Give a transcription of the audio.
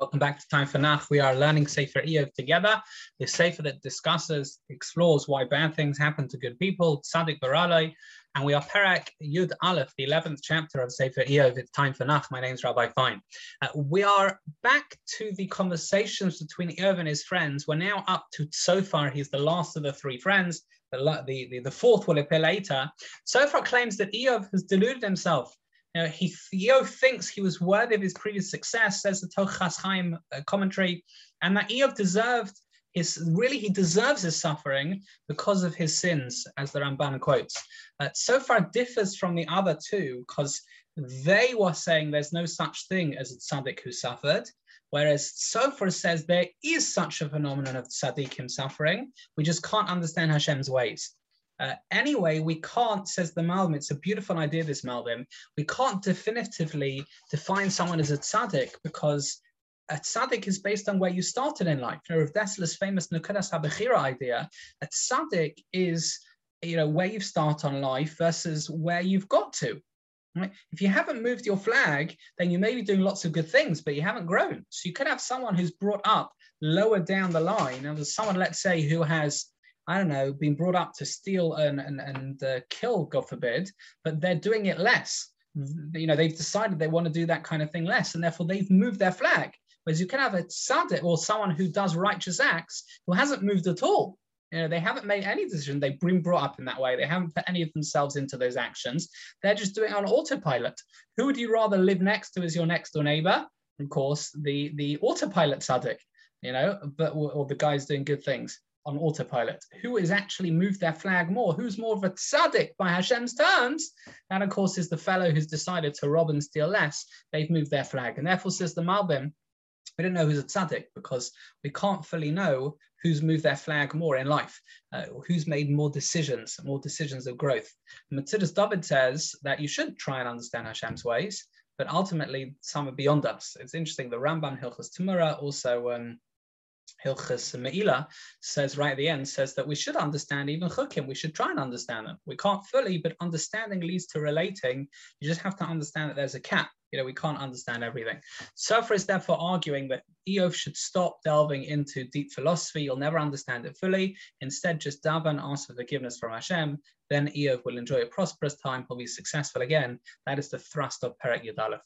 Welcome back to Time for Nach. We are learning Sefer Iyov together, the Sefer that discusses, explores why bad things happen to good people, Tzadik Baralai, and we are Perek Yud Aleph, the 11th chapter of Sefer Iyov. It's Time for Nach. My name is Rabbi Fine. Uh, we are back to the conversations between Iyov and his friends. We're now up to, Tzofar, he's the last of the three friends. The, the, the, fourth will appear later. Tzofar claims that Iyov has deluded himself he Iyov thinks he was worthy of his previous success, says the Tochas Chaim uh, commentary, and that Iyov deserved his really he deserves his suffering because of his sins, as the Ramban quotes. Uh, Tzofar differs from the other two because they were saying there's no such thing as a tzaddik who suffered, whereas Tzofar says there is such a phenomenon of tzaddikim suffering. We just can't understand Hashem's ways. Uh, anyway, we can't, says the Malbim, it's a beautiful idea, this Malbim, we can't definitively define someone as a tzaddik because a tzaddik is based on where you started in life. You know, Rav Dessler's famous Nekudas HaBechira idea, a tzaddik is you know, where you start on life versus where you've got to. Right? If you haven't moved your flag, then you may be doing lots of good things, but you haven't grown. So you could have someone who's brought up lower down the line, and there's someone, let's say, who has I don't know, been brought up to steal and and, and uh, kill, God forbid, but they're doing it less. You know, they've decided they want to do that kind of thing less, and therefore they've moved their flag. Whereas you can have a tzaddik or someone who does righteous acts who hasn't moved at all. You know, they haven't made any decision. They've been brought up in that way. They haven't put any of themselves into those actions. They're just doing it on autopilot. Who would you rather live next to as your next door neighbor? Of course, the the autopilot tzaddik. You know, but or the guys doing good things on autopilot. Who has actually moved their flag more? Who's more of a tzaddik by Hashem's terms? That, of course, is the fellow who's decided to rob and steal less. They've moved their flag. And therefore, says the Malbim, we don't know who's a tzaddik because we can't fully know who's moved their flag more in life, uh, who's made more decisions, more decisions of growth. Metzudas David says that you should try and understand Hashem's ways, but ultimately some are beyond us. It's interesting, the Rambam Hilchos Temurah also um, Hilchos Meilah says right at the end says that we should understand even chukim. We should try and understand them. We can't fully, but understanding leads to relating. You just have to understand that there's a cap. You know, we can't understand everything. Tzofar is therefore arguing that Iyov should stop delving into deep philosophy. You'll never understand it fully. Instead, just daven, ask for forgiveness from Hashem. Then Iyov will enjoy a prosperous time. He'll be successful again. That is the thrust of Perek Yudalef.